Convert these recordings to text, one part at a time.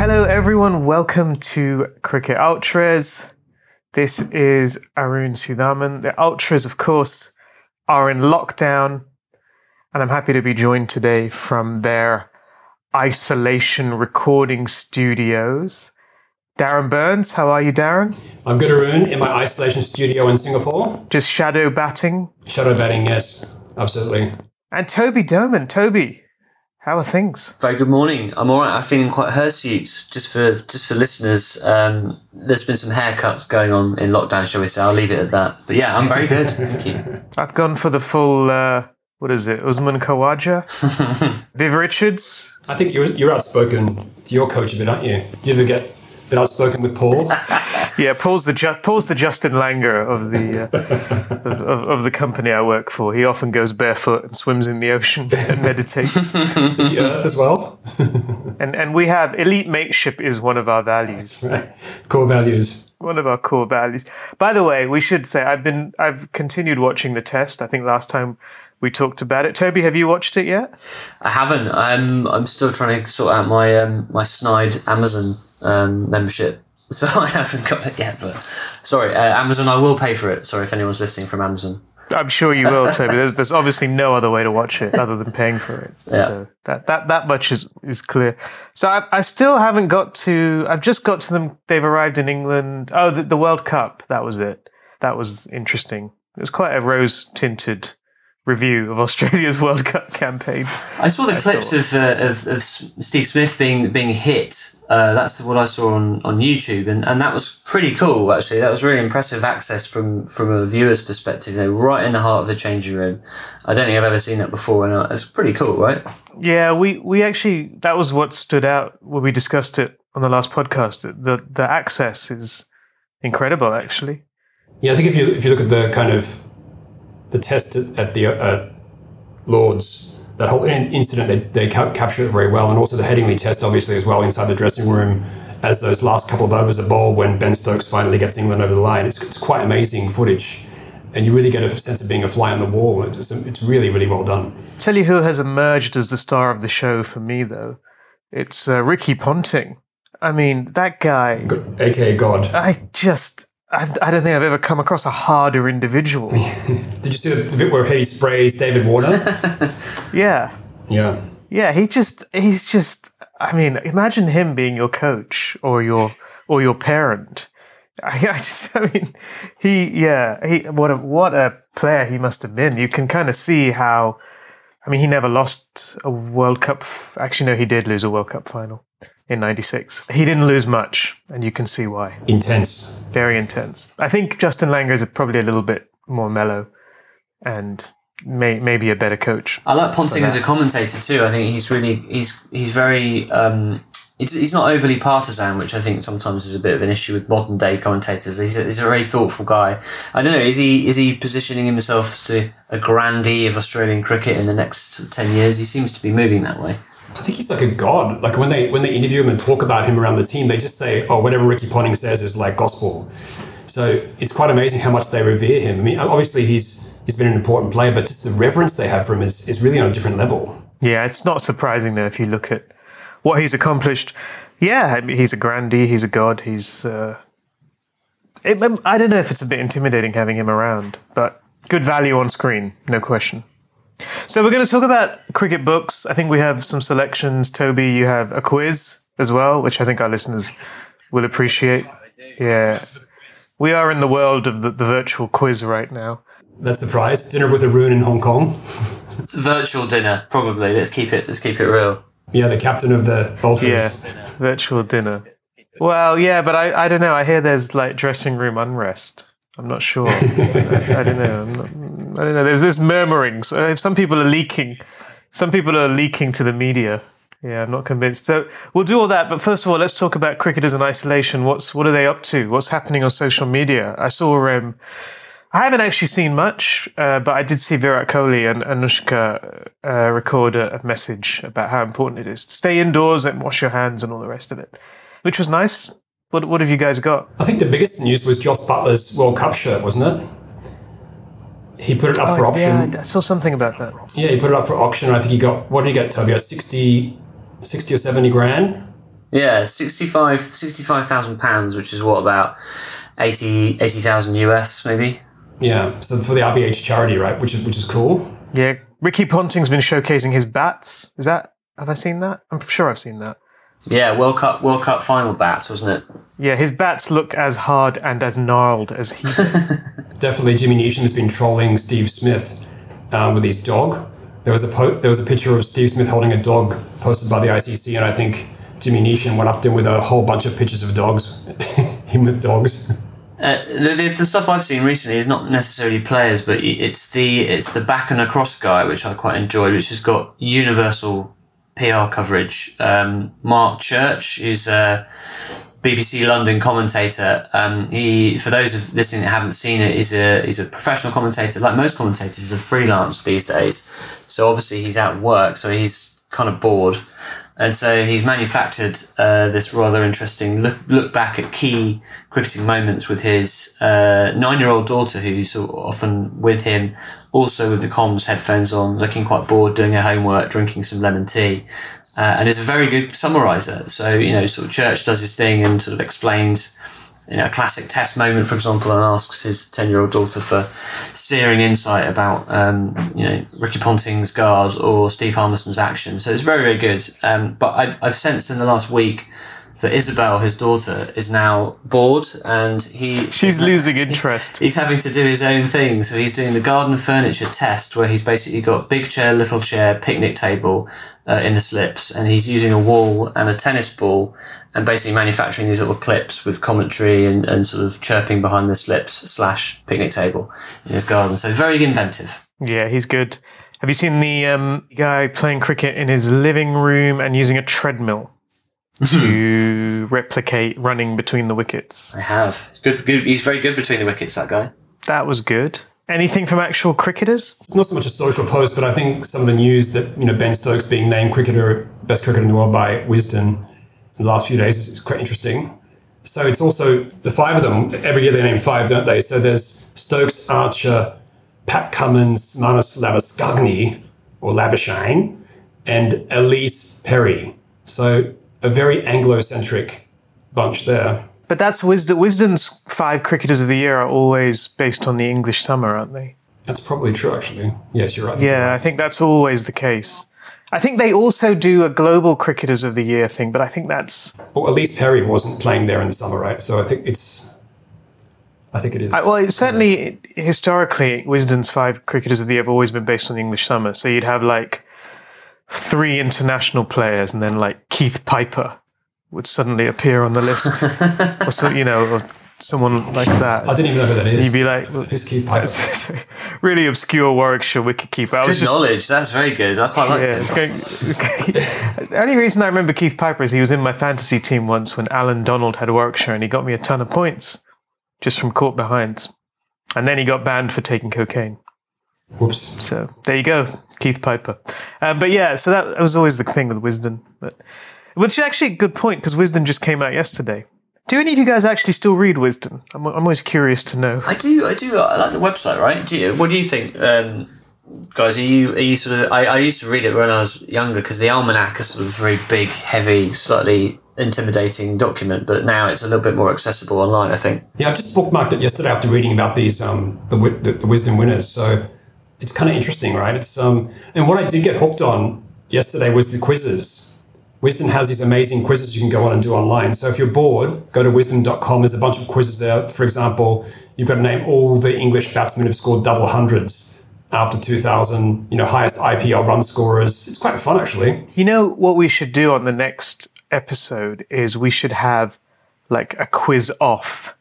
Hello, everyone. Welcome to Cricket Ultras. This is Arun Sudhaman. The Ultras, of course, are in lockdown, and I'm happy to be joined today from their isolation recording studios. Darren Burns, how are you, Darren? I'm good, Arun, in my isolation studio in Singapore. Just shadow batting. Shadow batting, yes, absolutely. And Toby Doman. Toby, how are things? Very good morning. I'm all right. I'm feeling quite hirsute. Just for just for listeners, um, there's been some haircuts going on in lockdown, shall we say? I'll leave it at that. But yeah, I'm very good. Thank you. I've gone for the full. Uh, what is it? Usman Khawaja, Viv Richards. I think you're, you're outspoken to your coach a bit, aren't you? Do you ever get a bit outspoken with Paul? Yeah, Paul's the Ju- Paul's the Justin Langer of the uh, of, of, of the company I work for. He often goes barefoot and swims in the ocean and meditates. the Earth as well? and and we have elite mateship is one of our values. Right. Core values. one of our core values. By the way, we should say I've been I've continued watching the test. I think last time we talked about it. Toby, have you watched it yet? I haven't. I'm I'm still trying to sort out my um, my snide Amazon um, membership, so I haven't got it yet. But sorry, uh, Amazon. I will pay for it. Sorry if anyone's listening from Amazon. I'm sure you will, Toby. There's, there's obviously no other way to watch it other than paying for it. Yeah. So that, that that much is is clear. So I, I still haven't got to. I've just got to them. They've arrived in England. Oh, the, the World Cup. That was it. That was interesting. It was quite a rose tinted review of Australia's World Cup campaign. I saw the clips of, uh, of of Steve Smith being being hit. Uh, that's what I saw on, on YouTube, and, and that was pretty cool. Actually, that was really impressive access from from a viewer's perspective. You know, right in the heart of the changing room. I don't think I've ever seen that before, and uh, it's pretty cool, right? Yeah, we we actually that was what stood out when we discussed it on the last podcast. The the access is incredible, actually. Yeah, I think if you if you look at the kind of the test at the uh, Lords, that whole in- incident, they, they ca- capture it very well, and also the Headingley test, obviously, as well, inside the dressing room, as those last couple of overs are bowled when Ben Stokes finally gets England over the line. It's, it's quite amazing footage, and you really get a sense of being a fly on the wall. It's, it's really, really well done. Tell you who has emerged as the star of the show for me, though. It's uh, Ricky Ponting. I mean, that guy. AKA God. I just. I, I don't think I've ever come across a harder individual. Did you see the bit where he sprays David Warner? yeah. yeah. Yeah, he just. He's just. I mean, imagine him being your coach or your or your parent. I, I just. I mean, he. Yeah. He. What a what a player he must have been. You can kind of see how. I mean, he never lost a World Cup. f- Actually, no, he did lose a World Cup final in '96. He didn't lose much, and you can see why. Intense. Very intense. I think Justin Langer is probably a little bit more mellow, and may, maybe a better coach. I like Ponting as a commentator too. I think he's really he's he's very um, he's, he's not overly partisan, which I think sometimes is a bit of an issue with modern day commentators. He's a, he's a very thoughtful guy. I don't know. Is he is he positioning himself as to a grandee of Australian cricket in the next ten years? He seems to be moving that way. I think he's like a god. Like when they when they interview him and talk about him around the team, they just say, "Oh, whatever Ricky Ponting says is like gospel." So it's quite amazing how much they revere him. I mean, obviously he's he's been an important player, but just the reverence they have for him is, is really on a different level. Yeah, it's not surprising though if you look at what he's accomplished. Yeah, he's a grandee. He's a god. He's. Uh, it, I don't know if it's a bit intimidating having him around, but good value on screen, no question. So we're going to talk about cricket books. I think we have some selections. Toby, you have a quiz as well, which I think our listeners will appreciate. Yeah, we are in the world of the, the virtual quiz right now. That's the prize. Dinner with Arun in Hong Kong. Virtual dinner, probably. Let's keep it. Let's keep it real. Yeah, the captain of the Ultras. Yeah, virtual dinner. Well, yeah, but I, I don't know. I hear there's like dressing room unrest. I'm not sure. I, I don't know. I'm not, I don't know. There's this murmurings. Uh, some people are leaking. Some people are leaking to the media. Yeah, I'm not convinced. So we'll do all that. But first of all, let's talk about cricketers in isolation. What's what are they up to? What's happening on social media? I saw. Um, I haven't actually seen much, uh, but I did see Virat Kohli and Anushka uh, record a, a message about how important it is to stay indoors and wash your hands and all the rest of it, which was nice. What what have you guys got? I think the biggest news was Jos Buttler's World Cup shirt, wasn't it? He put it up oh, for Oh, yeah, auction. I saw something about that. Yeah, he put it up for auction. I think he got what did he get, Toby? A 60, 60 or seventy grand. Yeah, 65 65,000 pounds, which is what about 80 80,000 US maybe. Yeah, so for the RBH charity, right, which is which is cool. Yeah, Ricky Ponting's been showcasing his bats. Is that? Have I seen that? I'm sure I've seen that. Yeah, World Cup World Cup final bats, wasn't it? Yeah, his bats look as hard and as gnarled as he. Definitely, Jimmy Neesham has been trolling Steve Smith uh, with his dog. There was a po- there was a picture of Steve Smith holding a dog posted by the ICC, and I think Jimmy Neesham went up to him with a whole bunch of pictures of dogs, him with dogs. Uh, the, the, the stuff I've seen recently is not necessarily players, but it's the it's the back and across guy, which I quite enjoyed, which has got universal PR coverage. Um, Mark Church is a BBC London commentator. Um, he, for those of listening that haven't seen it, is a he's a professional commentator. Like most commentators, he's a freelance these days. So obviously he's of work, so he's kind of bored. And so he's manufactured uh, this rather interesting look, look back at key cricketing moments with his uh, nine year old daughter, who's often with him, also with the comms headphones on, looking quite bored, doing her homework, drinking some lemon tea. Uh, and is a very good summariser. So, you know, sort of Church does his thing and sort of explains you know, a classic test moment, for example, and asks his 10 year old daughter for searing insight about, um, you know, Ricky Ponting's guards or Steve Harmison's action. So it's very, very good. Um, but I've, I've sensed in the last week that Isabel, his daughter, is now bored and he. She's losing interest. He's having to do his own thing. So he's doing the garden furniture test where he's basically got big chair, little chair, picnic table uh, in the slips, and he's using a wall and a tennis ball and basically manufacturing these little clips with commentary and, and sort of chirping behind the slips slash picnic table in his garden. So very inventive. Yeah, he's good. Have you seen the um, guy playing cricket in his living room and using a treadmill Hmm. to replicate running between the wickets? I have. Good, good. He's very good between the wickets. That guy. That was good. Anything from actual cricketers? Not so much a social post, but I think some of the news that you know Ben Stokes being named cricketer, best cricketer in the world by Wisden in the last few days is quite interesting. So it's also the five of them. Every year they name five, don't they? So there's Stokes, Archer, Pat Cummins, Marnus Labuschagne or Labuschagne, and Ellyse Perry. So a very Anglo-centric bunch there. But that's Wisden. Wisden's five cricketers of the year are always based on the English summer, aren't they? That's probably true, actually. Yes, you're right. Yeah, I think that's always the case. I think they also do a global cricketers of the year thing, but I think that's Well, at least Perry wasn't playing there in the summer, right? So I think it's. I think it is. I, well, it certainly historically, Wisden's five cricketers of the year have always been based on the English summer. So you'd have like three international players, and then like Keith Piper would suddenly appear on the list, or so, you know, or someone like that. I didn't even know who that is. You'd be like, well, Who's Keith Piper? really obscure Warwickshire wicketkeeper. I was Good just knowledge. That's very good. I quite liked Yeah, it. it's going, the only reason I remember Keith Piper is he was in my fantasy team once when Allan Donald had Warwickshire and he got me a ton of points just from caught behind, And then he got banned for taking cocaine. Whoops. So there you go, Keith Piper. Um, but yeah, so that was always the thing with Wisden. But, which is actually a good point because Wisden just came out yesterday. Do any of you guys actually still read Wisden? I'm, I'm always curious to know. I do. I do. I like the website. Right? Do you, what do you think, um, guys? Are you are you sort of? I, I used to read it when I was younger because the almanac is sort of a very big, heavy, slightly intimidating document. But now it's a little bit more accessible online. I think. Yeah, I've just bookmarked it yesterday after reading about these um the the, the Wisden winners. So it's kind of interesting, right? It's um and what I did get hooked on yesterday was the quizzes. Wisden has these amazing quizzes you can go on and do online. So if you're bored, go to wisden.com. There's a bunch of quizzes there. For example, you've got to name all the English batsmen who've scored double hundreds after 2000, you know, highest IPL run scorers. It's quite fun, actually. You know what we should do on the next episode is we should have like a quiz off,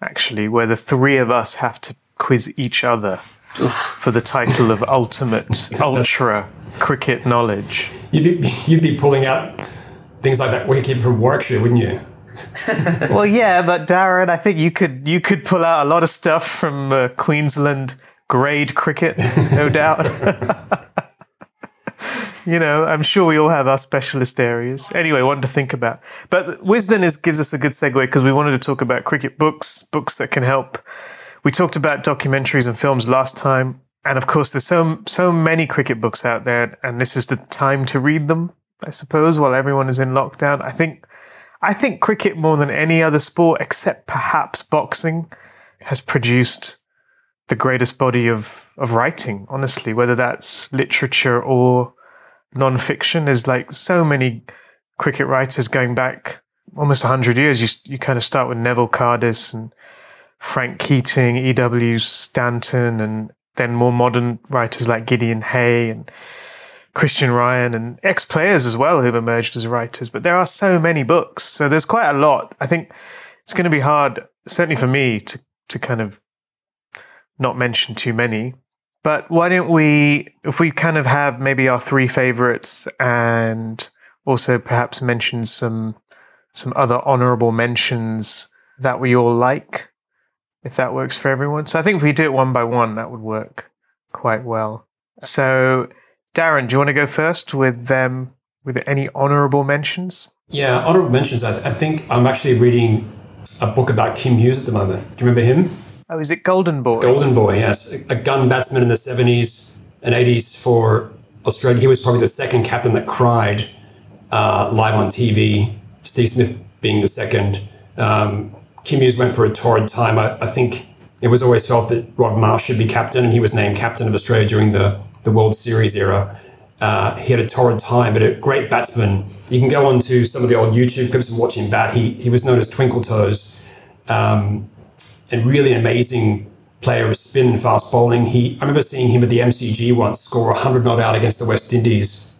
actually, where the three of us have to quiz each other for the title of ultimate ultra cricket knowledge. You'd be, you'd be pulling out things like that wicket from Warwickshire, wouldn't you? Well, yeah, but Darren, I think you could you could pull out a lot of stuff from uh, Queensland grade cricket, no doubt. you know, I'm sure we all have our specialist areas. Anyway, one to think about. But Wisden is gives us a good segue because we wanted to talk about cricket books, books that can help. We talked about documentaries and films last time, and of course, there's so so many cricket books out there, and this is the time to read them. I suppose, while everyone is in lockdown. I think, I think cricket more than any other sport, except perhaps boxing, has produced the greatest body of, of writing, honestly, whether that's literature or non-fiction. There's like so many cricket writers going back almost 100 years. You, you kind of start with Neville Cardus and Frank Keating, E.W. Swanton, and then more modern writers like Gideon Haigh and Christian Ryan and ex players as well who've emerged as writers. But there are so many books. So there's quite a lot. I think it's going to be hard, certainly for me, to, to kind of not mention too many. But why don't we, if we kind of have maybe our three favorites and also perhaps mention some some other honorable mentions that we all like, if that works for everyone. So I think if we do it one by one, that would work quite well. So Darren, do you want to go first with um, with any honorable mentions? Yeah, honorable mentions. I, th- I think I'm actually reading a book about Kim Hughes at the moment. Do you remember him? Oh, is it Golden Boy? Golden Boy, yes. A gun batsman in the 70s and 80s for Australia. He was probably the second captain that cried uh, live on TV. Steve Smith being the second. Um, Kim Hughes went for a torrid time. I, I, think it was always felt that Rod Marsh should be captain, and he was named captain of Australia during the, the World Series era. Uh, he had a torrid time, but a great batsman. You can go on to some of the old YouTube clips and watch him bat. He, he was known as Twinkle Toes. Um, and really an amazing player of spin and fast bowling. He, I remember seeing him at the MCG once score 100 not out against the West Indies.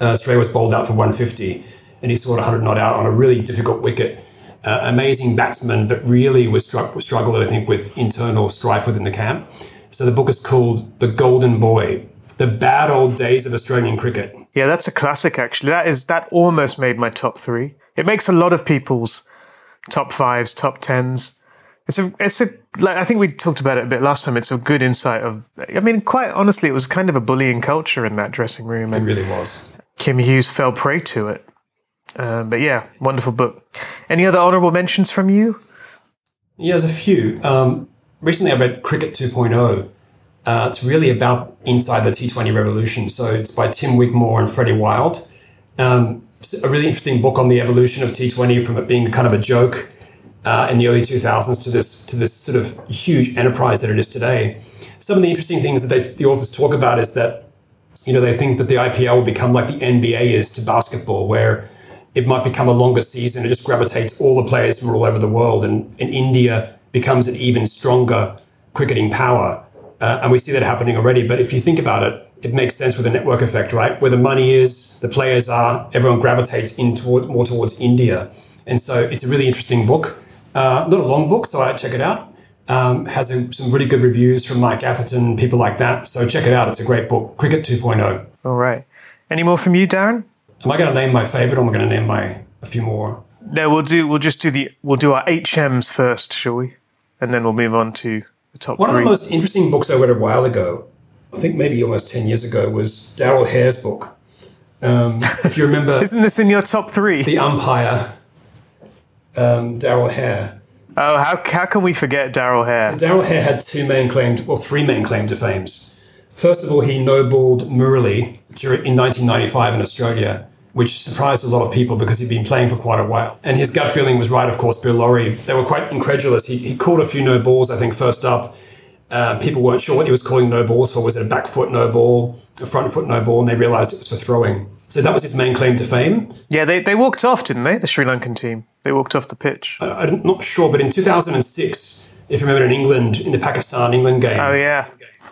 Uh, Australia was bowled out for 150, and he scored 100 not out on a really difficult wicket. Uh, amazing batsman, but really was, stru- struggled, I think, with internal strife within the camp. So the book is called The Golden Boy, The Bad Old Days of Australian Cricket. Yeah, that's a classic actually. That is that almost made my top 3. It makes a lot of people's top 5s, top 10s. It's a, it's a, like I think we talked about it a bit last time. It's a good insight of, I mean, quite honestly, it was kind of a bullying culture in that dressing room. And it really was. Kim Hughes fell prey to it. Uh, but yeah, wonderful book. Any other honorable mentions from you? Yeah, there's a few. Um, recently, I read Cricket 2.0. Uh, it's really about inside the T20 revolution. So it's by Tim Wigmore and Freddie Wilde. Um, a really interesting book on the evolution of T20 from it being kind of a joke uh, in the early 2000s to this to this sort of huge enterprise that it is today. Some of the interesting things that they, the authors talk about is that you know they think that the IPL will become like the NBA is to basketball, where it might become a longer season. It just gravitates all the players from all over the world, and, and India becomes an even stronger cricketing power. Uh, and we see that happening already. But if you think about it, it makes sense with the network effect, right? Where the money is, the players are, everyone gravitates in toward, more towards India. And so it's a really interesting book. Uh, not a long book, so I check it out. Um, has a, some really good reviews from Mike Atherton, people like that. So check it out. It's a great book, Cricket 2.0. All right. Any more from you, Darren? Am I going to name my favorite, or am I going to name my a few more? No, we'll do. We'll just do the. We'll do our HMs first, shall we? And then we'll move on to the top. One three. of the most interesting books I read a while ago, I think maybe almost ten years ago, was Darrell Hair's book. Um, if you remember, isn't this in your top three? The Umpire um, Darrell Hair. Oh, how, how can we forget Darrell Hair? So Darrell Hair had two main claims, well, three main claim to fame. First of all, he no-balled Murali in 1995 in Australia, which surprised a lot of people because he'd been playing for quite a while. And his gut feeling was right, of course, Bill Lawry. They were quite incredulous. He, he called a few no balls, I think, first up. Uh, people weren't sure what he was calling no balls for. Was it a back foot no ball, a front foot no ball? And they realized it was for throwing. So that was his main claim to fame. Yeah, they, they walked off, didn't they? The Sri Lankan team. They walked off the pitch. I, am not sure, but in 2006, if you remember in England, in the Pakistan England game. Oh, yeah.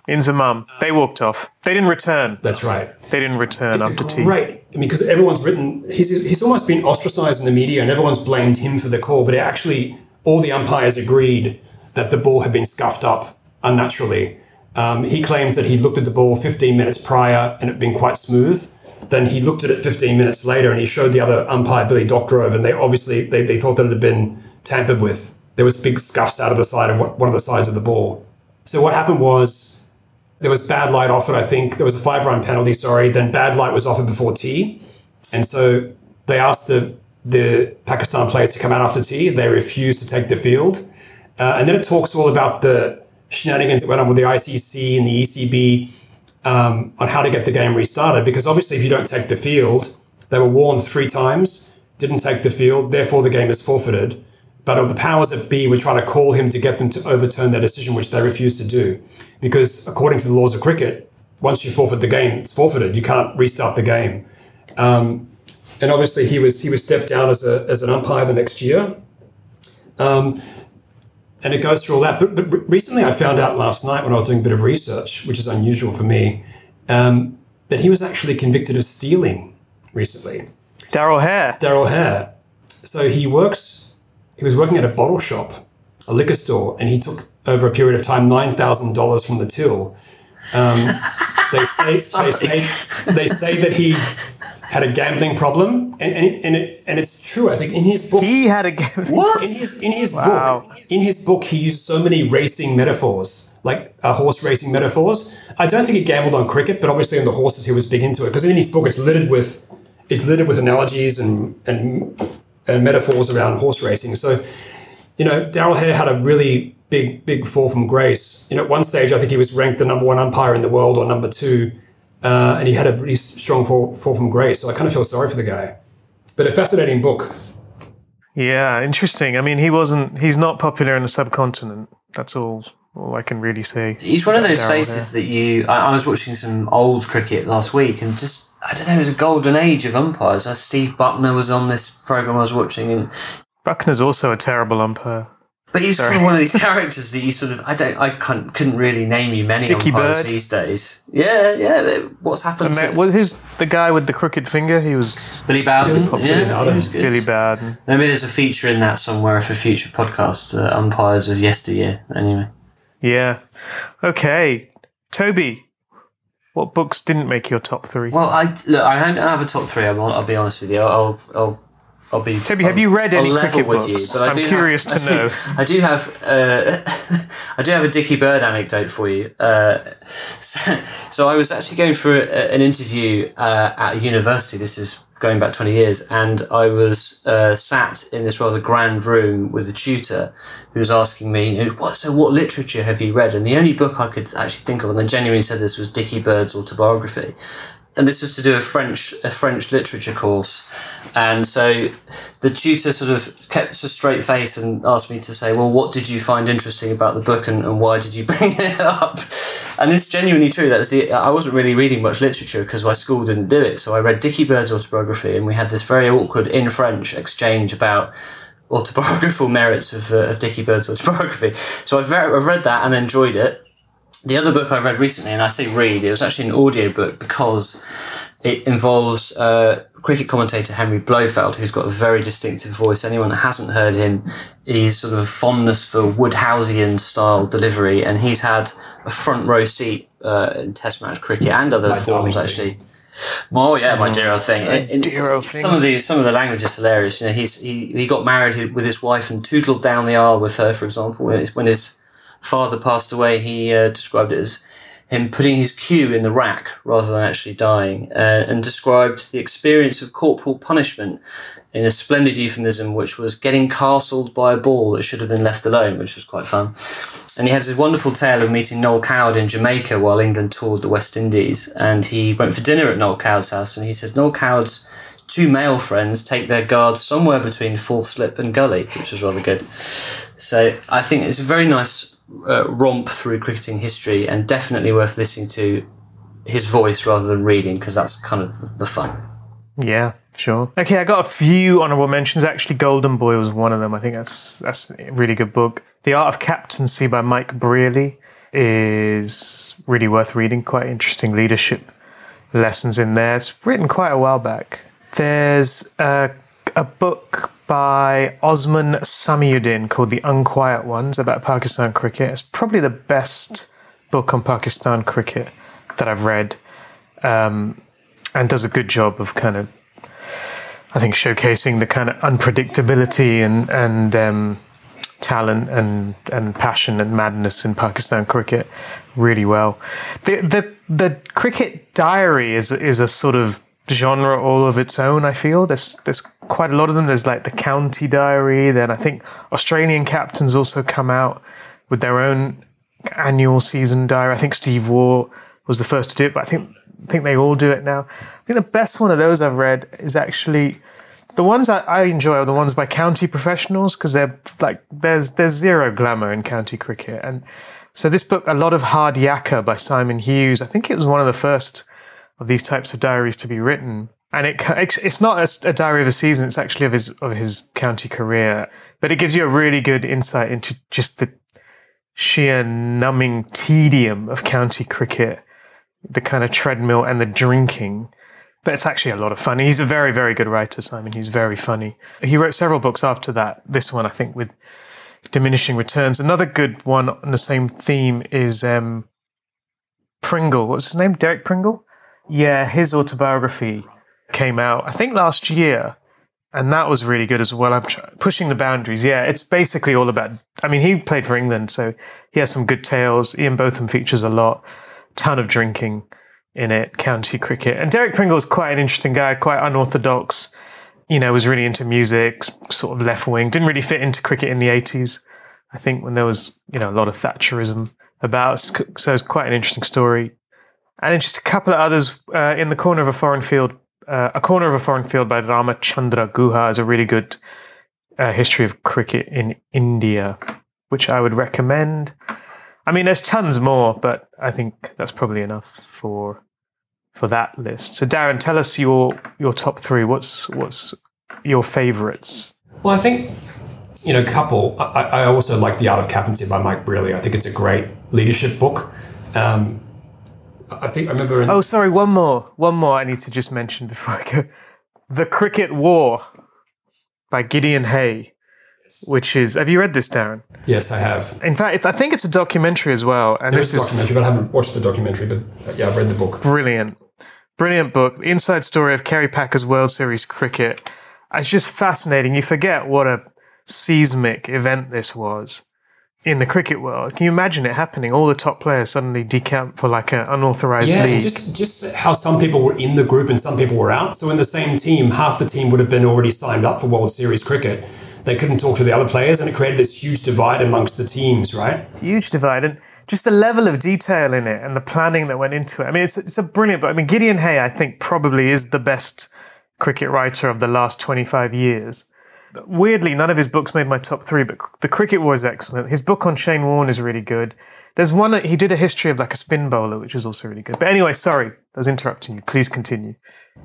Inzamam. They walked off. They didn't return. That's right. They didn't return it's after tea. Right. I mean, because everyone's written, he's, he's almost been ostracized in the media and everyone's blamed him for the call, but actually, all the umpires agreed that the ball had been scuffed up unnaturally. Um, he claims that he looked at the ball 15 minutes prior and it had been quite smooth then he looked at it 15 minutes later and he showed the other umpire, Billy Doctrove, and they obviously they, they thought that it had been tampered with. There was big scuffs out of the side of one of the sides of the ball. So what happened was there was bad light offered, I think. There was a five run penalty, sorry. Then bad light was offered before tea. And so they asked the, the Pakistan players to come out after tea. They refused to take the field. Uh, and then it talks all about the shenanigans that went on with the ICC and the ECB um, on how to get the game restarted. Because obviously, if you don't take the field, They were warned three times, didn't take the field, therefore the game is forfeited. But the powers that be were trying to call him to get them to overturn their decision, which they refused to do. Because according to the laws of cricket, once you forfeit the game, it's forfeited. You can't restart the game. Um, and obviously, he was he was stepped down as, a, as an umpire the next year. Um, and it goes through all that. But, but recently, I found out last night when I was doing a bit of research, which is unusual for me, um, that he was actually convicted of stealing recently. Darrell Hair. Darrell Hair. So he works. He was working at a bottle shop, a liquor store, and he took over a period of time nine thousand dollars from the till. Um, they say they say they say that he had a gambling problem, and and, and, it, and it's true. I think in his book, He had a game. What? in his in his Wow. book, in his book, he used so many racing metaphors, like uh, horse racing metaphors. I don't think he gambled on cricket, but obviously on the horses, he was big into it because in his book, it's littered with it's littered with analogies and and, and metaphors around horse racing. So, you know, Darrell Hair had a really big big fall from grace. You know, at one stage, I think he was ranked the number one umpire in the world or number two, uh, and he had a really strong fall, fall from grace. So I kind of feel sorry for the guy. But a fascinating book. Yeah, interesting. I mean, he wasn't. He's not popular in the subcontinent. That's all. All I can really say. He's one of those Daryl faces that you. I, I was watching some old cricket last week, and just I don't know, it was a golden age of umpires. Uh, Steve Bucknor was on this program I was watching, and Bucknor's also a terrible umpire. but he was Sorry. kind of one of these characters that you sort of I don't I couldn't, couldn't really name you many Dickie umpires Bird. these days. Yeah, yeah. What's happened And to well, who's the guy with the crooked finger? He was Billy Bowden? Billy- yeah, Billy Bowden. was good. Billy Bowden. Maybe there's a feature in that somewhere for future podcasts. Uh, umpires of yesteryear. Anyway. Yeah. Okay, Toby. What books didn't make your top three? Well, I look. I don't have a top three. I'll, I'll be honest with you. I'll, I'll, I'll be. Toby, have I'll- you read any cricket with books? You, but I I'm do have- curious to know. I do have. Uh, I do have a Dickie Bird anecdote for you. Uh, so, so I was actually going for a, an interview uh, at a university. This is going back 20 years, and I was uh, sat in this rather grand room with a tutor who was asking me, what, so what literature have you read? And the only book I could actually think of, and I genuinely said this was Dickie Bird's autobiography. And this was to do a French a French literature course, and so the tutor sort of kept a straight face and asked me to say, "Well, what did you find interesting about the book, and, and why did you bring it up?" And it's genuinely true. That's the I wasn't really reading much literature because my school didn't do it. So I read Dickie Bird's autobiography, and we had this very awkward in French exchange about autobiographical merits of, uh, of Dickie Bird's autobiography. So I very, I read that and enjoyed it. The other book I read recently, and I say read, it was actually an audio book because it involves uh, cricket commentator Henry Blofeld, who's got a very distinctive voice. Anyone that hasn't heard him, he's sort of a fondness for Woodhouseian style delivery, and he's had a front row seat uh, in Test match cricket and other My forms darling thing. actually. Oh yeah, my dear old thing. In- in- dear old thing. Some of the some of the language is hilarious. You know, he's he, he got married with his wife and tootled down the aisle with her. For example, when, his- when his father passed away, he uh, described it as him putting his cue in the rack rather than actually dying, uh, and described the experience of corporal punishment in a splendid euphemism, which was getting castled by a ball that should have been left alone, which was quite fun. And he has this wonderful tale of meeting Noel Coward in Jamaica while England toured the West Indies. And he went for dinner at Noel Coward's house, and he says Noel Coward's two male friends take their guards somewhere between Fourth Slip and Gully, which was rather good. So I think it's a very nice uh, romp through cricketing history, and definitely worth listening to his voice rather than reading, because that's kind of the fun. Yeah, sure. Okay, I got a few honorable mentions. Actually, Golden Boy was one of them. I think that's that's a really good book. The Art of Captaincy by Mike Brearley is really worth reading. Quite interesting leadership lessons in there. It's written quite a while back. There's a, a book by Osman Samiuddin called The Unquiet Ones about Pakistan cricket. It's probably the best book on Pakistan cricket that I've read um, and does a good job of kind of, I think, showcasing the kind of unpredictability and and um, talent and and passion and madness in Pakistan cricket really well. The the the cricket diary is is a sort of genre all of its own. I feel there's there's quite a lot of them. There's like the county diary. Then I think Australian captains also come out with their own annual season diary. I think Steve Waugh was the first to do it, but I think I think they all do it now. I think the best one of those I've read is actually the ones that I enjoy are the ones by county professionals because they're like there's there's zero glamour in county cricket, and so this book, a lot of hard yakka by Simon Hughes. I think it was one of the first of these types of diaries to be written, and it it's not a, diary of a season; it's actually of his of his county career, but it gives you a really good insight into just the sheer numbing tedium of county cricket, the kind of treadmill and the drinking. But it's actually a lot of fun. He's a very, very good writer, Simon. He's very funny. He wrote several books after that. This one, I think, with diminishing returns. Another good one on the same theme is um, Pringle. What's his name? Derek Pringle? Yeah, his autobiography came out, I think, last year and that was really good as well. I'm pushing the boundaries. Yeah, it's basically all about. I mean, he played for England, so he has some good tales. Ian Botham features a lot, ton of drinking in it, county cricket, and Derek Pringle is quite an interesting guy, quite unorthodox. You know, was really into music, sort of left wing. Didn't really fit into cricket in the '80s. I think when there was you know a lot of Thatcherism about, so it's quite an interesting story. And then just a couple of others uh, in the corner of a foreign field uh, A Corner of a Foreign Field by Ramachandra Guha is a really good uh, history of cricket in India, which I would recommend. I mean, there's tons more, but I think that's probably enough for for that list. So, Darren, tell us your your top three. What's what's your favourites? Well, I think you know, a couple. I, I also like The Art of Captaincy by Mike Brearley. I think it's a great leadership book. Um, I think I remember. In- oh, sorry. One more. One more. I need to just mention before I go. The Cricket War by Gideon Haigh, which is. Have you read this, Darren? Yes, I have. In fact, I think it's a documentary as well. And this is a documentary, but I haven't watched the documentary. But uh, yeah, I've read the book. Brilliant, brilliant book. The inside story of Kerry Packer's World Series cricket. It's just fascinating. You forget what a seismic event this was in the cricket world. Can you imagine it happening? All the top players suddenly decamp for like an unauthorized yeah, league. just just how some people were in the group and some people were out. So in the same team, half the team would have been already signed up for World Series cricket. They couldn't talk to the other players, and it created this huge divide amongst the teams. Right? Huge divide, and just the level of detail in it and the planning that went into it. I mean, it's it's a brilliant book. I mean, Gideon Haigh, I think, probably is the best cricket writer of the last twenty five years weirdly, none of his books made my top three, but The Cricket War is excellent. His book on Shane Warne is really good. There's one that he did a history of like a spin bowler, which is also really good. But anyway, sorry, I was interrupting you. Please continue.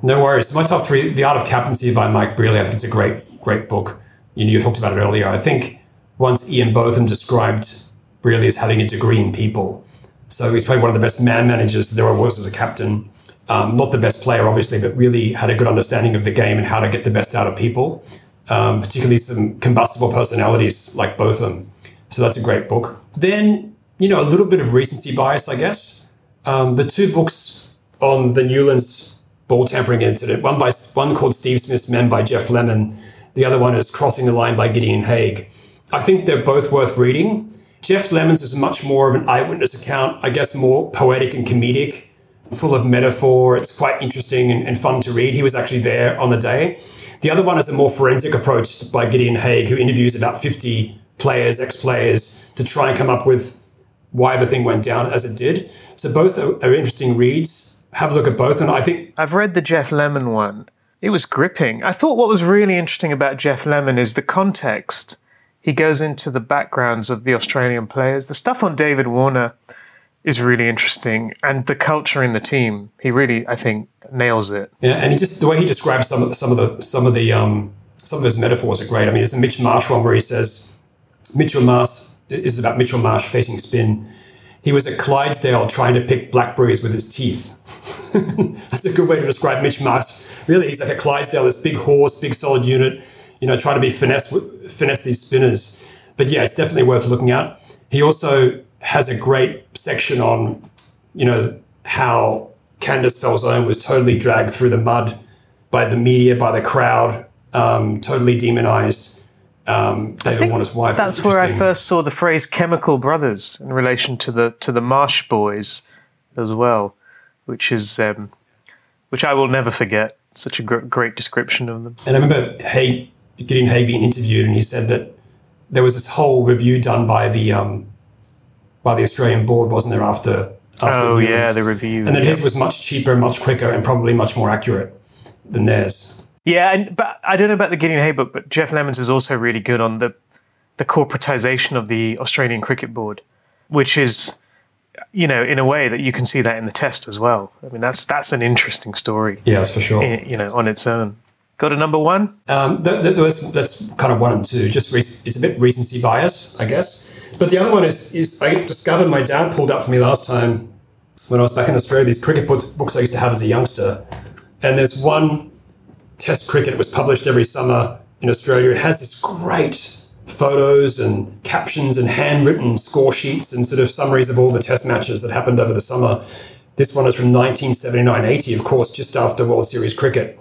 No worries. My top three: The Art of Captaincy by Mike Brearley. I think it's a great, great book. You, you talked about it earlier. I think once Ian Botham described Brearley as having a degree in people. So he's probably one of the best man managers there was as a captain. Um, not the best player, obviously, but really had a good understanding of the game and how to get the best out of people um, particularly some combustible personalities like Botham. So that's a great book. Then, you know, a little bit of recency bias, I guess. Um, the two books on the Newlands ball tampering incident, one by one called Steve Smith's Men by Geoff Lemon, the other one is Crossing the Line by Gideon Haigh. I think they're both worth reading. Geoff Lemon's is much more of an eyewitness account, I guess more poetic and comedic, full of metaphor. It's quite interesting and, and fun to read. He was actually there on the day. The other one is a more forensic approach by Gideon Haigh, who interviews about 50 players, ex players, to try and come up with why the thing went down as it did. So both are, are interesting reads. Have a look at both. And I think. I've read the Geoff Lemon one. It was gripping. I thought what was really interesting about Geoff Lemon is the context. He goes into the backgrounds of the Australian players. The stuff on David Warner is really interesting, and the culture in the team. He really, I think, nails it. Yeah, and he just the way he describes some of the, some of the some of the um, some of his metaphors are great. I mean, there's a Mitch Marsh one where he says Mitchell Marsh is about Mitchell Marsh facing spin. He was at Clydesdale trying to pick blackberries with his teeth. That's a good way to describe Mitch Marsh. Really, he's like a Clydesdale, this big horse, big solid unit, you know, trying to be finesse finesse these spinners. But yeah, it's definitely worth looking at. He also has a great section on, you know, how Candice Falzon was totally dragged through the mud by the media, by the crowd, um, totally demonized. Um, David Warner's wife. That's where I first saw the phrase "chemical brothers" in relation to the to the Marsh boys, as well, which is um, which I will never forget. Such a gr- great description of them. And I remember Haigh getting Haigh being interviewed, and he said that there was this whole review done by the um, by the Australian board, wasn't there, after after Oh yeah, the review. and then yeah. his was much cheaper, much quicker, and probably much more accurate than theirs. Yeah, and but I don't know about the Gideon Haigh book, but Geoff Lemons is also really good on the the corporatization of the Australian Cricket Board, which is, you know, in a way that you can see that in the test as well. I mean, that's that's an interesting story, Yes, for sure. i- you know, on its own. Got a number one? Um, that, that, that's, that's kind of one and two. Just rec- it's a bit recency bias, I guess. But the other one is is I discovered my dad pulled up for me last time when I was back in Australia. These cricket books, I used to have as a youngster, and there's one Test cricket was published every summer in Australia. It has this great photos and captions and handwritten score sheets and sort of summaries of all the Test matches that happened over the summer. This one is from 1979-80, of course, just after World Series cricket.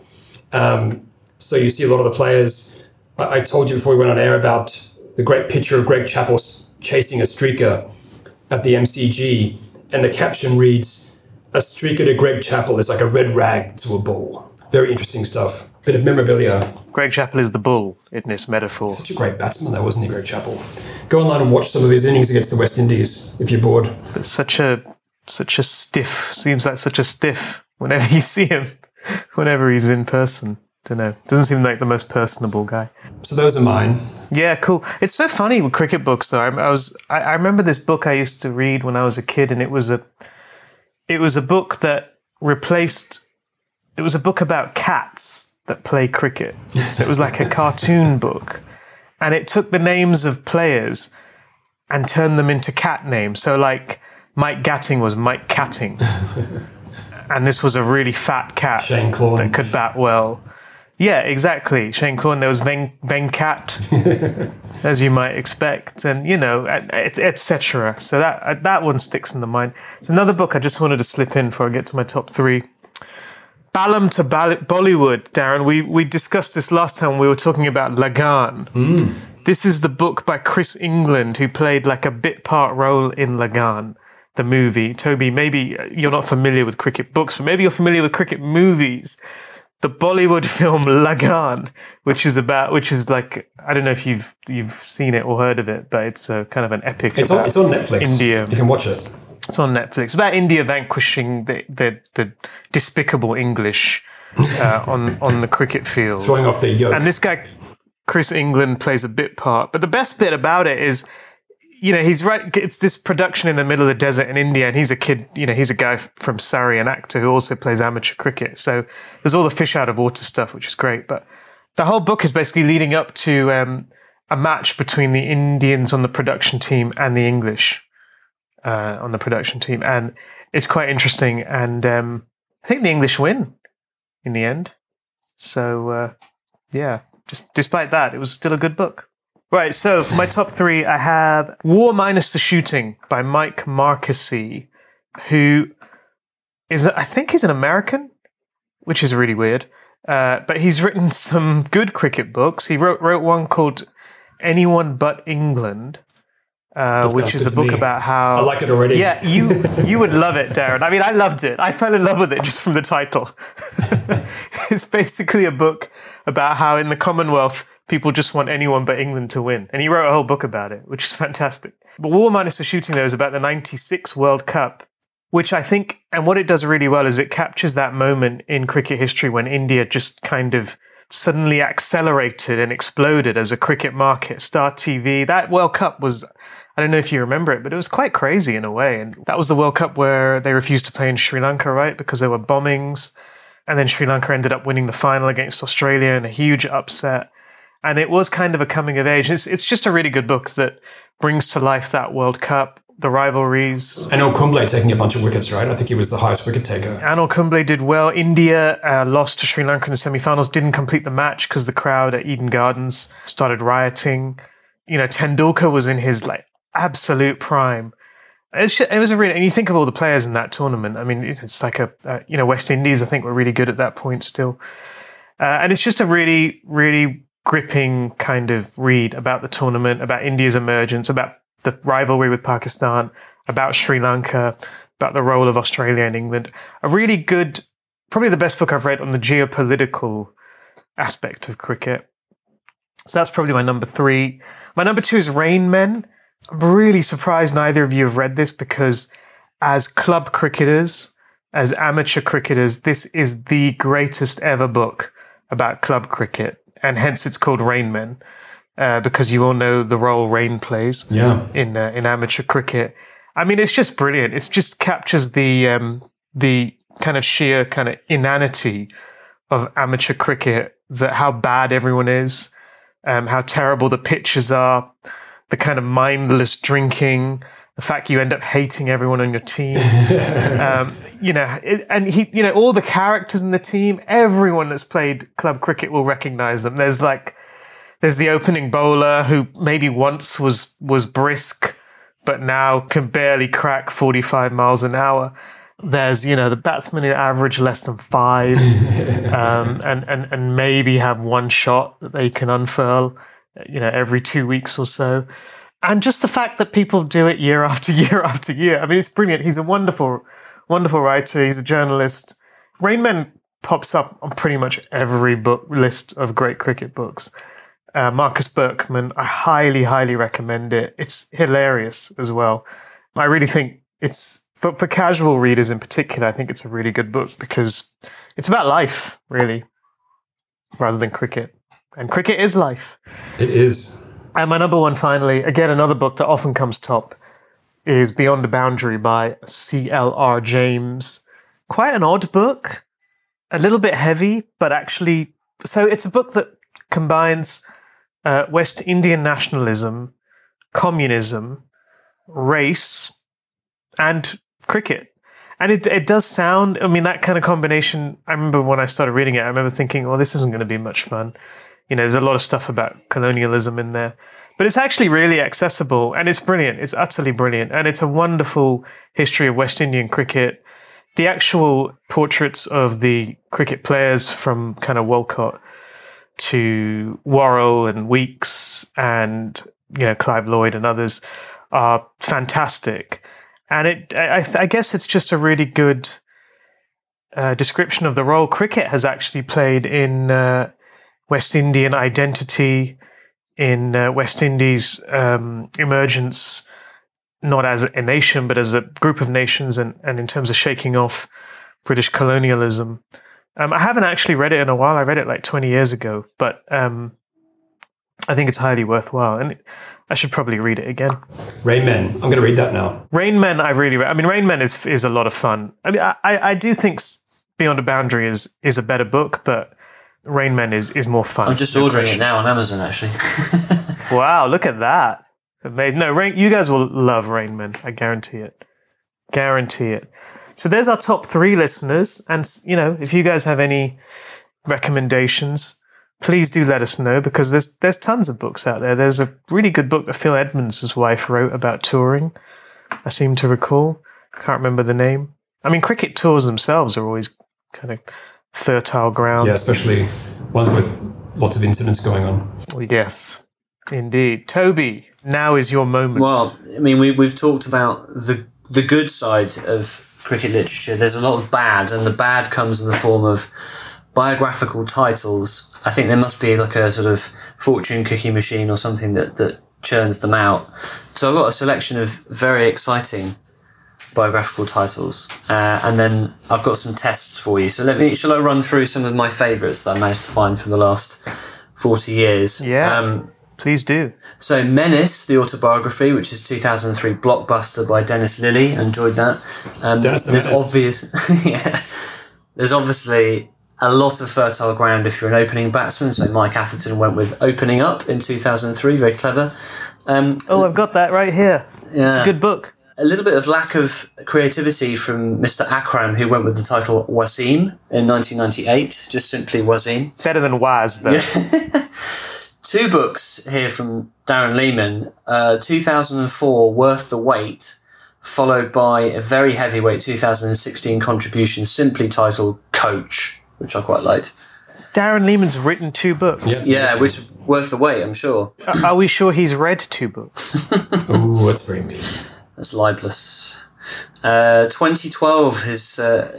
Um, so you see a lot of the players. I, I told you before we went on air about the great picture of Greg Chappell chasing a streaker at the MCG, and the caption reads, "A streaker to Greg Chappell is like a red rag to a bull." Very interesting stuff. Bit of memorabilia. Greg Chappell is the bull in this metaphor. Such a great batsman, though, wasn't he, Greg Chappell? Go online and watch some of his innings against the West Indies if you're bored. But such a such a stiff seems like such a stiff whenever you see him, whenever he's in person. Don't know. Doesn't seem like the most personable guy. So those are mine. Yeah, cool. It's so funny with cricket books, though. I, I was I, I remember this book I used to read when I was a kid, and it was a it was a book that replaced. It was a book about cats that play cricket. So it was like a cartoon book, and it took the names of players and turned them into cat names. So like Mike Gatting was Mike Catting, and this was a really fat cat Shane that could bat well. Yeah, exactly. Shane Clawn. There was Ven- Venkat, as you might expect, and you know, etc. So that uh, that one sticks in the mind. It's another book I just wanted to slip in before I get to my top three. Balham to Bal- Bollywood, Darren. We we discussed this last time. We were talking about Lagan. This is the book by Chris England, who played like a bit part role in Lagan, the movie. Toby, maybe uh, you're not familiar with cricket books, but maybe you're familiar with cricket movies. The Bollywood film Lagan, which is about, which is like, I don't know if you've you've seen it or heard of it, but it's a kind of an epic. It's on, it's on Netflix. India. You can watch it. it's on Netflix. It's about India vanquishing the the, the despicable English uh, on on the cricket field. Throwing off their yoke. And this guy, Chris England, plays a bit part. But the best bit about it is, you know, he's right. It's this production in the middle of the desert in India, and he's a kid. You know, he's a guy from Surrey, an actor who also plays amateur cricket. So there's all the fish out of water stuff, which is great. But the whole book is basically leading up to um, a match between the Indians on the production team and the English uh, on the production team, and it's quite interesting. And um, I think the English win in the end. So uh, yeah, just despite that, it was still a good book. Right, so my top three, I have War Minus the Shooting by Mike Marqusee, who is, I think he's an American, which is really weird. Uh, but he's written some good cricket books. He wrote wrote one called Anyone But England, uh, which is a book me. about how I like it already. yeah, you you would love it, Darren. I mean, I loved it. I fell in love with it just from the title. it's basically a book about how in the Commonwealth people just want anyone but England to win, and he wrote a whole book about it, which is fantastic. But War Minus the Shooting though is about the '96 World Cup, which I think, and what it does really well is it captures that moment in cricket history when India just kind of suddenly accelerated and exploded as a cricket market. Star TV, that World Cup was, I don't know if you remember it, but it was quite crazy in a way. And that was the World Cup where they refused to play in Sri Lanka, right? Because there were bombings. And then Sri Lanka ended up winning the final against Australia in a huge upset. And it was kind of a coming of age. It's, it's just a really good book that brings to life that World Cup, the rivalries, Anil Kumble taking a bunch of wickets, right? I think he was the highest wicket taker. Anil Kumble did well. India uh, lost to Sri Lanka in the semi-finals. Didn't complete the match because the crowd at Eden Gardens started rioting. You know, Tendulkar was in his like absolute prime. It's ju- it was a really, and you think of all the players in that tournament. I mean, it's like a, uh, you know, West Indies. I think were really good at that point still, uh, and it's just a really, really gripping kind of read about the tournament, about India's emergence, about the rivalry with Pakistan, about Sri Lanka, about the role of Australia and England. A really good, probably the best book I've read on the geopolitical aspect of cricket. So that's probably my number three. My number two is Rain Men. I'm really surprised neither of you have read this because as club cricketers, as amateur cricketers, this is the greatest ever book about club cricket, and hence it's called Rainmen, uh, because you all know the role rain plays Yeah. in uh, in amateur cricket. I mean, it's just brilliant. It just captures the um, the kind of sheer kind of inanity of amateur cricket. That how bad everyone is, um, how terrible the pitches are, the kind of mindless drinking, the fact you end up hating everyone on your team. um, you know, it, and he, you know, all the characters in the team, everyone that's played club cricket will recognize them. There's like, there's the opening bowler who maybe once was was brisk, but now can barely crack 45 miles an hour. There's, you know, the batsmen who average less than five, um, and, and and maybe have one shot that they can unfurl, you know, every two weeks or so. And just the fact that people do it year after year after year. I mean, it's brilliant. He's a wonderful, wonderful writer. He's a journalist. Rain Men pops up on pretty much every book list of great cricket books. Uh, Marcus Berkmann, I highly, highly recommend it. It's hilarious as well. I really think it's for, for casual readers in particular. I think it's a really good book because it's about life, really, rather than cricket. And cricket is life. It is. And my number one, finally, again, another book that often comes top is Beyond the Boundary by C.L.R. James. Quite an odd book, a little bit heavy, but actually, so it's a book that combines uh, West Indian nationalism, communism, race, and cricket. And it, it does sound, I mean, that kind of combination. I remember when I started reading it, I remember thinking, well, this isn't going to be much fun. You know, there's a lot of stuff about colonialism in there. But it's actually really accessible and it's brilliant. It's utterly brilliant. And it's a wonderful history of West Indian cricket. The actual portraits of the cricket players from kind of Walcott to Worrell and Weekes and, you know, Clive Lloyd and others are fantastic. And it, I, I guess it's just a really good uh, description of the role cricket has actually played in uh, West Indian identity, in uh, West Indies' um, emergence, not as a nation, but as a group of nations, and, and in terms of shaking off British colonialism. Um, I haven't actually read it in a while. I read it like 20 years ago, but um, I think it's highly worthwhile. And I should probably read it again. Rain Men. I'm going to read that now. Rain Men, I really, I mean, Rain Men is is a lot of fun. I mean, I, I do think Beyond a Boundary is is a better book, but Rain Men is is more fun. I'm just ordering it now on Amazon, actually. Wow, look at that! Amazing. No, Rain, you guys will love Rain Men. I guarantee it. Guarantee it. So there's our top three listeners, and you know, if you guys have any recommendations, please do let us know because there's there's tons of books out there. There's a really good book that Phil Edmonds' wife wrote about touring. I seem to recall. Can't remember the name. I mean, cricket tours themselves are always kind of fertile ground. Yeah, especially ones with lots of incidents going on. Yes, indeed. Toby, now is your moment. Well, I mean, we, we've talked about the the good side of cricket literature. There's a lot of bad, and the bad comes in the form of biographical titles. I think there must be like a sort of fortune cookie machine or something that, that churns them out. So I've got a selection of very exciting biographical titles, uh, and then I've got some tests for you. So let me, shall I run through some of my favourites that I managed to find from the last forty years? Yeah. Um, Please do. so Menace, the autobiography, which is 2003 blockbuster by Dennis Lillee, enjoyed that. Um, Dennis the there's Menace. obvious, yeah. There's obviously a lot of fertile ground if you're an opening batsman. So Mike Atherton went with opening up in 2003, very clever. Um, Oh, I've got that right here. It's yeah. a good book. A little bit of lack of creativity from Mr. Akram, who went with the title Wasim in 1998, just simply Wasim. Better than Waz, though. Two books here from Darren Lehmann. Uh, 2004, Worth the Wait, followed by a very heavyweight 2016 contribution simply titled Coach, which I quite liked. Darren Lehmann's written two books. Yeah. Yeah, which worth the wait, I'm sure. Are are we sure he's read two books? Ooh, that's very mean. That's libelous. Uh, 2012, his uh,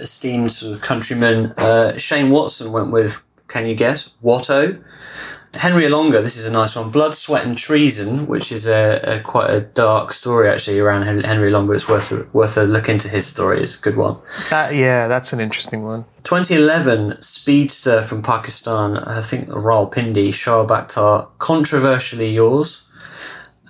esteemed sort of countryman uh, Shane Watson went with, can you guess, Watto? Henry Olonga, this is a nice one. Blood, Sweat and Treason, which is a, a quite a dark story actually around Henry Olonga. It's worth a, worth a look into his story. It's a good one. That, yeah, that's an interesting one. 2011, Speedster from Pakistan, I think Rawalpindi, Shoaib Akhtar, Controversially Yours,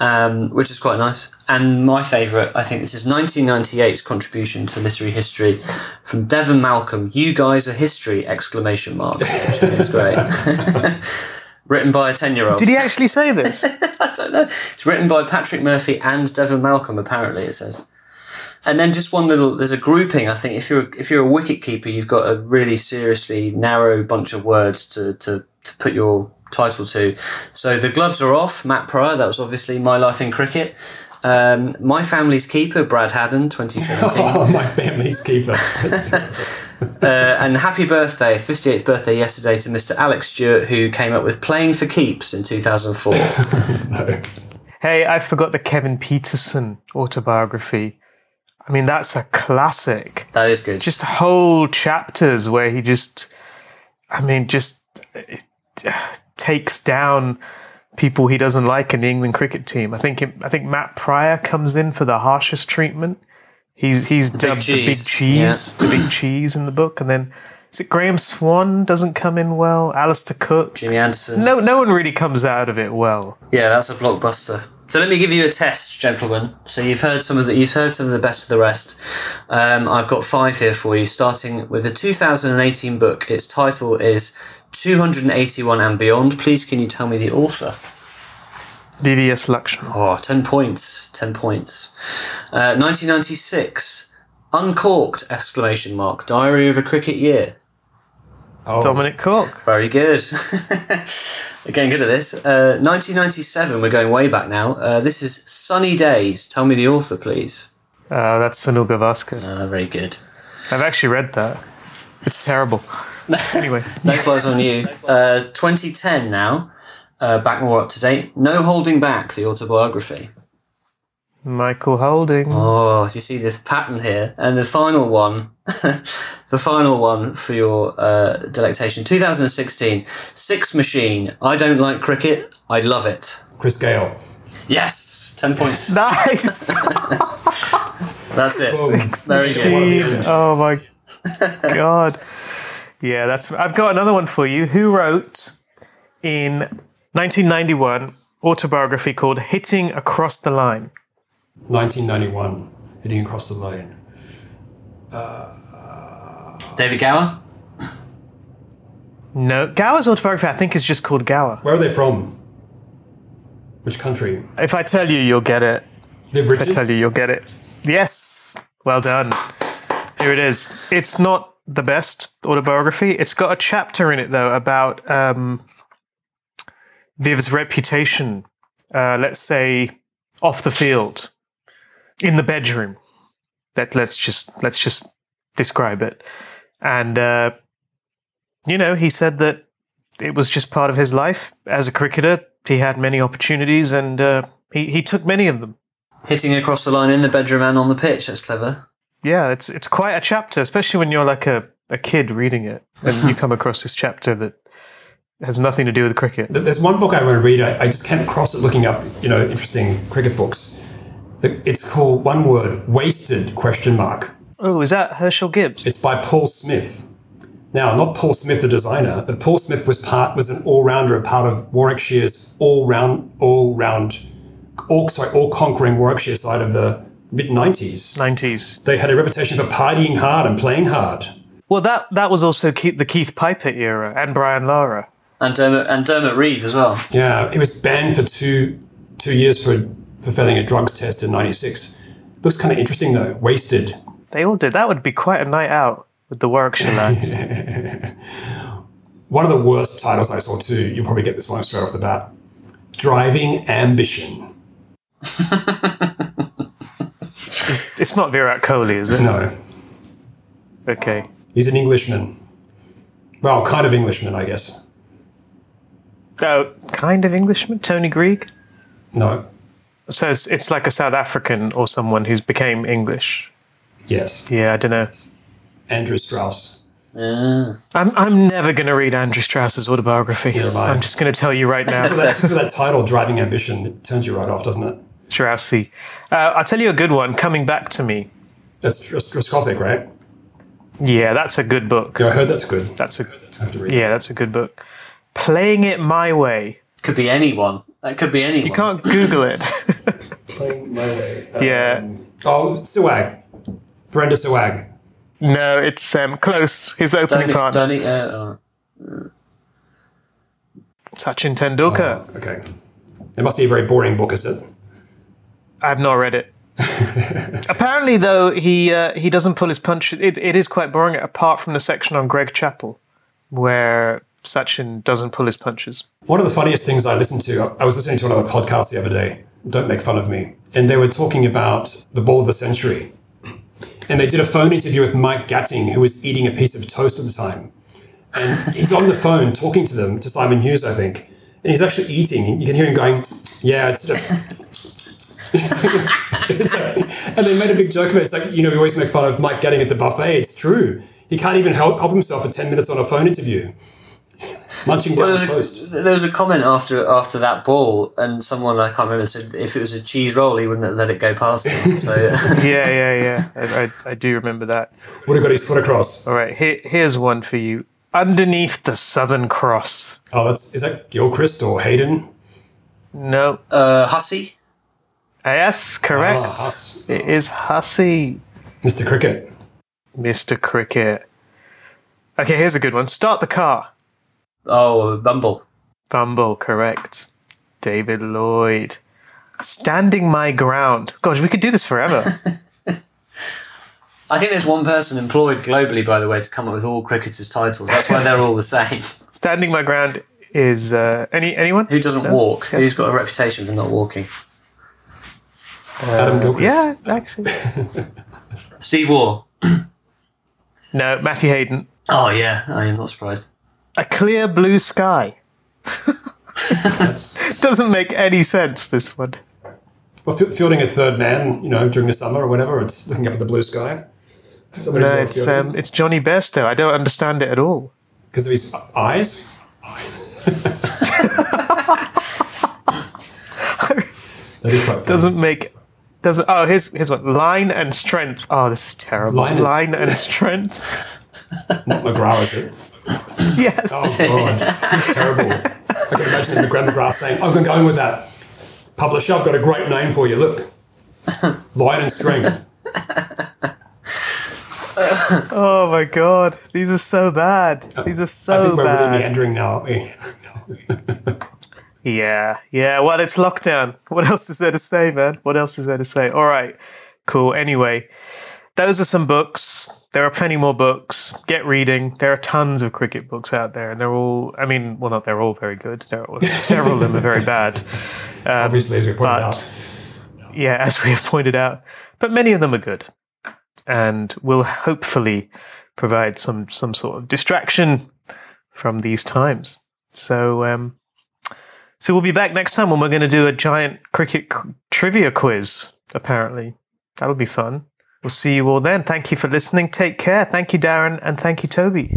um, which is quite nice. And my favourite, I think this is 1998's contribution to literary history from Devon Malcolm. You guys are history! Exclamation mark. Which I think is great. Written by a 10 year old. Did he actually say this? I don't know. It's written by Patrick Murphy and Devon Malcolm. Apparently, it says. And then just one little. There's a grouping. I think if you're if you're a wicket keeper, you've got a really seriously narrow bunch of words to to, to put your title to. So the gloves are off. Matt Prior. That was obviously my life in cricket. Um, my family's keeper, Brad Haddin, 2017. Oh, my family's keeper. uh, and happy birthday, 58th birthday yesterday to Mr. Alex Stewart, who came up with Playing for Keeps in 2004. no. hey, I forgot the Kevin Pietersen autobiography. I mean, that's a classic. that is good. Just whole chapters where he just, I mean, just takes down people he doesn't like in the England cricket team. I think it, I think Matt Prior comes in for the harshest treatment. He's he's dubbed the big cheese. cheese, the big cheese in the book, and then is it Graeme Swann doesn't come in well? Alastair Cook. Jimmy Anderson. No, no one really comes out of it well. Yeah, that's a blockbuster. So let me give you a test, gentlemen. So you've heard some of the you've heard some of the best of the rest. Um, I've got five here for you, starting with a 2018 book. Its title is 281 and Beyond. Please, can you tell me the author? VVS Laxman. Oh, 10 points. 10 points. Uh, 1996. Uncorked! Exclamation mark. Diary of a Cricket Year. Oh, Dominic Cork. Very good. Again, good at this. Uh, 1997. We're going way back now. Uh, this is Sunny Days. Tell me the author, please. Uh, that's Sunil Gavaskar. Uh, very good. I've actually read that. It's terrible. anyway, No flies on you. Uh, 2010 now. Uh, back more up to date. No Holding Back, the autobiography. Michael Holding. Oh, do you see this pattern here? And the final one, the final one for your uh, delectation 2016 Six Machine. I don't like cricket. I love it. Chris Gayle. Yes, 10 points. Nice. That's it. Boom. Very good. One of the Jeez. others. Oh my god. Yeah, that's. I've got another one for you. Who wrote in 1991 autobiography called "Hitting Across the Line"? 1991. Hitting across the lane. Uh, David Gower? No, Gower's autobiography I think is just called Gower. Where are they from? Which country? If I tell you, you'll get it. Viv If I tell you, you'll get it. Yes, well done. Here it is. It's not the best autobiography. It's got a chapter in it though about um, Viv's reputation. Uh, let's say off the field, in the bedroom. That let's just let's just describe it. And uh, you know, he said that it was just part of his life as a cricketer. He had many opportunities, and uh, he he took many of them. Hitting across the line in the bedroom and on the pitch. That's clever. Yeah, it's it's quite a chapter, especially when you're like a, a kid reading it and you come across this chapter that has nothing to do with cricket. There's one book I want to read. I, I just came across it looking up, you know, interesting cricket books. It's called one word, wasted question mark. Oh, is that Herschelle Gibbs? It's by Paul Smith. Now, not Paul Smith, the designer, but Paul Smith was part was an all rounder, a part of Warwickshire's all round, all round, all sorry, all conquering Warwickshire side of the mid '90s. 90s. They had a reputation for partying hard and playing hard. Well, that that was also Keith, the Keith Piper era and Brian Lara. And Dermot, and Dermot Reeve as well. Yeah, he was banned for two two years for for failing a drugs test in '96. Looks kind of interesting though. Wasted. They all did. That would be quite a night out with the Warwickshire lads. One of the worst titles I saw too. You'll probably get this one straight off the bat. Driving Ambition. it's not Virat Kohli, is it? No, Okay. he's an Englishman. Well, kind of Englishman, I guess. Oh, kind of Englishman, Tony Greig. No. So it's, it's like a South African or someone who's became English. Yes. Yeah, I don't know. Andrew Strauss. Yeah. I'm I'm never going to read Andrew Strauss's autobiography. Neither am I. I'm just going to tell you right now. Just with that, just with that title, Driving Ambition, it turns you right off, doesn't it? Straussy. Uh, I'll tell you a good one. Coming back to me. That's Roscovic, right? Yeah, that's a good book. Yeah, I heard that's good. That's a I have to read yeah, that's a good book. Playing it my way. Could be anyone. That could be anyone. You can't Google it. it. Playing my way. Yeah. Um, Oh, Sehwag. Virender Sehwag. no, it's um, close. His opening Don't, part. don't, uh, oh. Sachin Tendulkar. Oh, okay. It must be a very boring book, is it? I've not read it. Apparently, though, he uh, he doesn't pull his punch. It, it is quite boring, apart from the section on Greg Chappell, where Sachin doesn't pull his punches. One of the funniest things I listened to, I was listening to another podcast the other day, Don't Make Fun of Me, and they were talking about the ball of the century. And they did a phone interview with Mike Gatting, who was eating a piece of toast at the time. And he's on the phone talking to them, to Simon Hughes, I think. And he's actually eating. You can hear him going, Yeah, it's just. It's like- and they made a big joke of it. It's like, you know, we always make fun of Mike Gatting at the buffet. It's true. He can't even help, help himself for 10 minutes on a phone interview. Munching down Well, the there, was a, there was a comment after after that ball, and someone I can't remember said if it was a cheese roll, he wouldn't have let it go past him. So Yeah, yeah, yeah. I, I, I do remember that. Would have got his foot across. All right, here, here's one for you. Underneath the Southern Cross. Oh, that's is that Gilchrist or Hayden? No. uh, Hussey, Yes, correct. Ah, Huss. It is Hussey, Mr. Cricket. Mr. Cricket. Okay, here's a good one. Start the car. oh Bumble, Bumble, correct. David Lloyd. Standing my ground. Gosh, we could do this forever. I think there's one person employed globally, by the way, to come up with all cricketers' titles. That's why they're all the same. Standing my ground is uh, any anyone? Who doesn't walk? Who's got a reputation for not walking? Adam Gilchrist. Yeah, actually. Steve Waugh. No, Matthew Hayden. Oh yeah, I am not surprised. A clear blue sky. That's- Doesn't make any sense. This one. well, fi- fielding a third man, you know, during the summer or whatever, it's looking up at the blue sky. Somebody's No, it's fielding. um, it's Jonny Bairstow. I don't understand it at all. because of his eyes. That is quite funny. Doesn't make. Doesn't. Oh, here's here's what. Line and strength. Oh, this is terrible. Line Line, and strength. Not McGrath, is it? yes. Oh god, terrible. I can imagine McGrath McGrath saying, "I'm going with that." Publisher, I've got a great name for you. Look, line and Strength. Oh my god, these are so bad. Uh, these are so I think we're really bad. meandering now, aren't we? Yeah, yeah. Well, it's lockdown. What else is there to say, man? What else is there to say? All right, cool. Anyway, those are some books. There are plenty more books. Get reading. There are tons of cricket books out there, and they're all. I mean, well, not they're all very good. There are, several of them are very bad. Um, Obviously, as we pointed but- out. yeah, as we have pointed out, but many of them are good, and will hopefully provide some some sort of distraction from these times. So, um, so we'll be back next time when we're going to do a giant cricket trivia quiz. Apparently, that'll be fun. We'll see you all then. Thank you for listening. Take care. Thank you, Darren, and thank you, Toby.